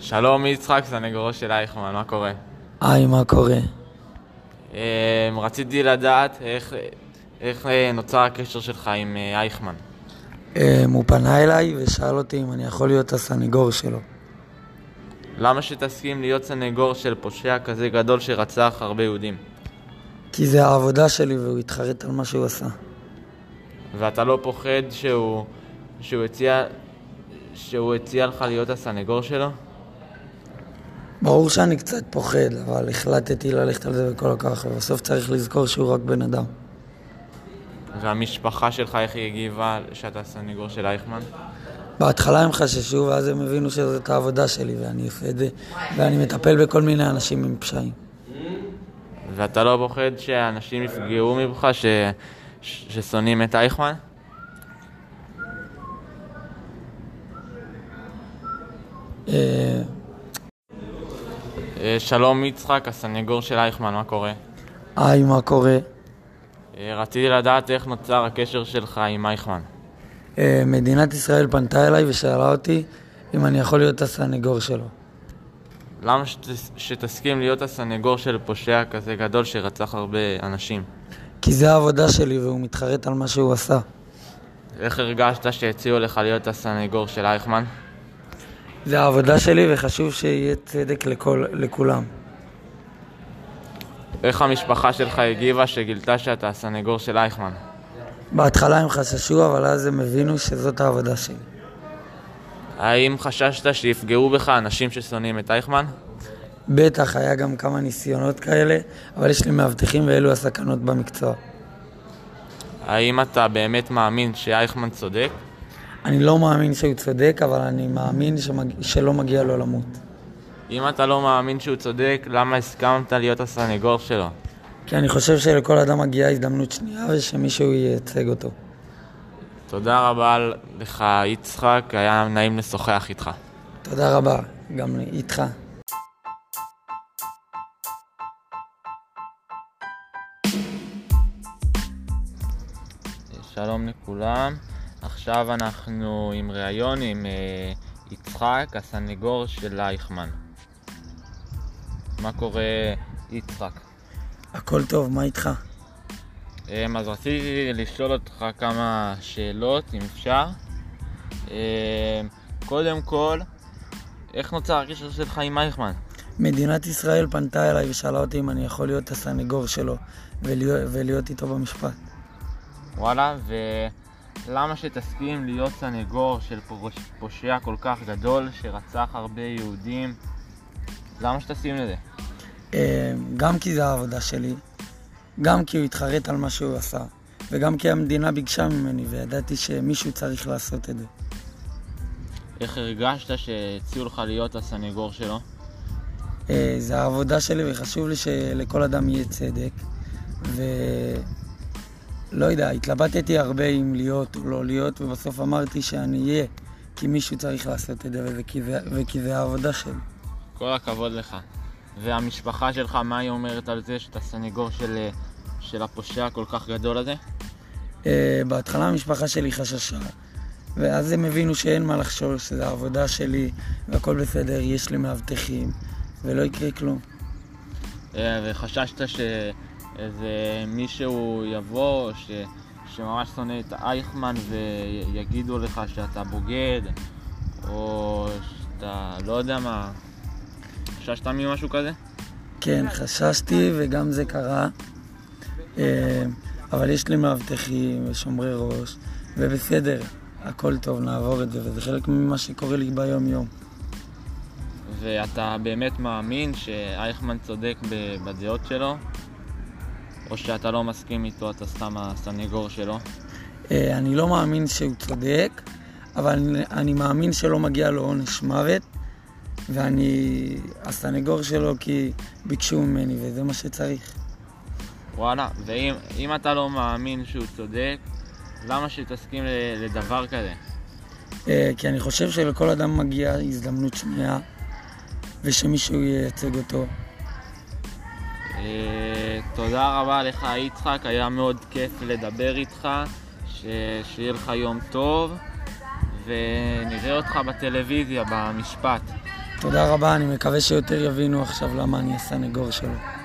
שלום יצחק, סנגורו של אייכמן, מה קורה? היי, מה קורה? אמ, רציתי לדעת איך, איך אה, נוצר הקשר שלך עם אה, אייכמן. אמ, הוא פנה אליי ושאל אותי אם אני יכול להיות הסנגור שלו. למה שתסכים להיות סנגור של פושע כזה גדול שרצח הרבה יהודים? כי זה העבודה שלי והוא התחרט על מה שהוא עשה. ואתה לא פוחד שהוא, שהוא, הציע, שהוא הציע לך להיות הסנגור שלו? ברור שאני קצת פוחד, אבל החלטתי ללכת על זה בכל הכוח, ובסוף צריך לזכור שהוא רק בן אדם. והמשפחה שלך, איך היא הגיבה שאתה סנגור של אייכמן? בהתחלה הם חששו, ואז הם הבינו שזאת העבודה שלי, ואני עושה את זה, ואני מטפל בכל מיני אנשים עם פשעים. ואתה לא פוחד שאנשים יפגעו ממך, ש... ש- ששונאים את אייכמן? אה, שלום יצחק, הסנגור של אייכמן, מה קורה? היי, מה קורה? אה, רציתי לדעת איך נוצר הקשר שלך עם אייכמן. אה, מדינת ישראל פנתה אליי ושאלה אותי אם אני יכול להיות הסנגור שלו. למה שת- שתסכים להיות הסנגור של פושע כזה גדול שרצח הרבה אנשים? כי זה העבודה שלי והוא מתחרט על מה שהוא עשה. איך הרגשת שהציעו לך להיות הסנגור של אייכמן? זה העבודה שלי וחשוב שיהיה צדק לכל, לכולם. איך המשפחה שלך הגיבה שגילתה שאתה הסנגור של אייכמן? בהתחלה הם חששו, אבל אז הם הבינו שזאת העבודה שלי. האם חששת שיפגעו בך אנשים ששונאים את אייכמן? בטח, היה גם כמה ניסיונות כאלה, אבל יש לי מאבטחים ואלו הסכנות במקצוע. האם אתה באמת מאמין שאייכמן צודק? אני לא מאמין שהוא צודק, אבל אני מאמין שמג... שלא מגיע לו למות. אם אתה לא מאמין שהוא צודק, למה הסכמת להיות הסנגור שלו? כי אני חושב שלכל אדם מגיעה הזדמנות שנייה ושמישהו ייצג אותו. תודה רבה לך יצחק, היה נעים לשוחח איתך. תודה רבה, גם איתך. שלום לכולם, עכשיו אנחנו עם ראיון עם אה, יצחק, הסנגור של אייכמן. מה קורה יצחק? הכל טוב, מה איתך? אה, אז רציתי לשאול אותך כמה שאלות, אם אפשר. אה, קודם כל, איך נוצר הקשר שלך עם אייכמן? מדינת ישראל פנתה אליי ושאלה אותי אם אני יכול להיות הסנגור שלו ולהיות, ולהיות איתו במשפט. וואלה, ולמה שתסכים להיות סנגור של פוש- פושע כל כך גדול שרצח הרבה יהודים? למה שתסכים לזה? אה, גם כי זה העבודה שלי, גם כי הוא התחרט על מה שהוא עשה, וגם כי המדינה ביקשה ממני וידעתי שמישהו צריך לעשות את זה. איך הרגשת שהציעו לך להיות הסנגור שלו? אה, זה העבודה שלי וחשוב לי שלכל אדם יהיה צדק. ולא יודע, התלבטתי הרבה אם להיות או לא להיות, ובסוף אמרתי שאני אהיה, כי מישהו צריך לעשות את זה, וכי זה העבודה שלי. כל הכבוד לך. והמשפחה שלך, מה היא אומרת על זה שאתה סנגור של, אה, של הפושע הכל כך גדול הזה? אה, בהתחלה המשפחה שלי חששה, ואז הם הבינו שאין מה לחשוש, שזו העבודה שלי, והכל בסדר, יש לי מאבטחים, ולא יקרה כלום. אה, וחששת שאיזה מישהו יבוא, ש... שממש שונא את אייכמן ויגידו לך שאתה בוגד, או שאתה לא יודע מה, חששת ממשהו כזה? כן, חששתי וגם זה קרה. אה, אבל יש לי מאבטחים ושומרי ראש, ובסדר, הכל טוב, נעבור את זה, וזה חלק ממה שקורה לי ביום-יום. ואתה באמת מאמין שאייכמן צודק בדעות שלו? או שאתה לא מסכים איתו, אתה סתם הסנגור שלו? אה, אני לא מאמין שהוא צודק, אבל אני, מאמין שלא מגיע לו עונש מוות, ואני הסנגור שלו כי ביקשו ממני, וזה מה שצריך. וואלה, ואם אם אתה לא מאמין שהוא צודק, למה שתסכים לדבר כזה? אה, כי אני חושב שלכל אדם מגיעה הזדמנות שנייה, ושמישהו ייצג אותו. תודה רבה לך יצחק, היה מאוד כיף לדבר איתך, ש... שיהיה לך יום טוב, ונראה אותך בטלוויזיה, במשפט. תודה רבה, אני מקווה שיותר יבינו עכשיו למה אני הסנגור שלו.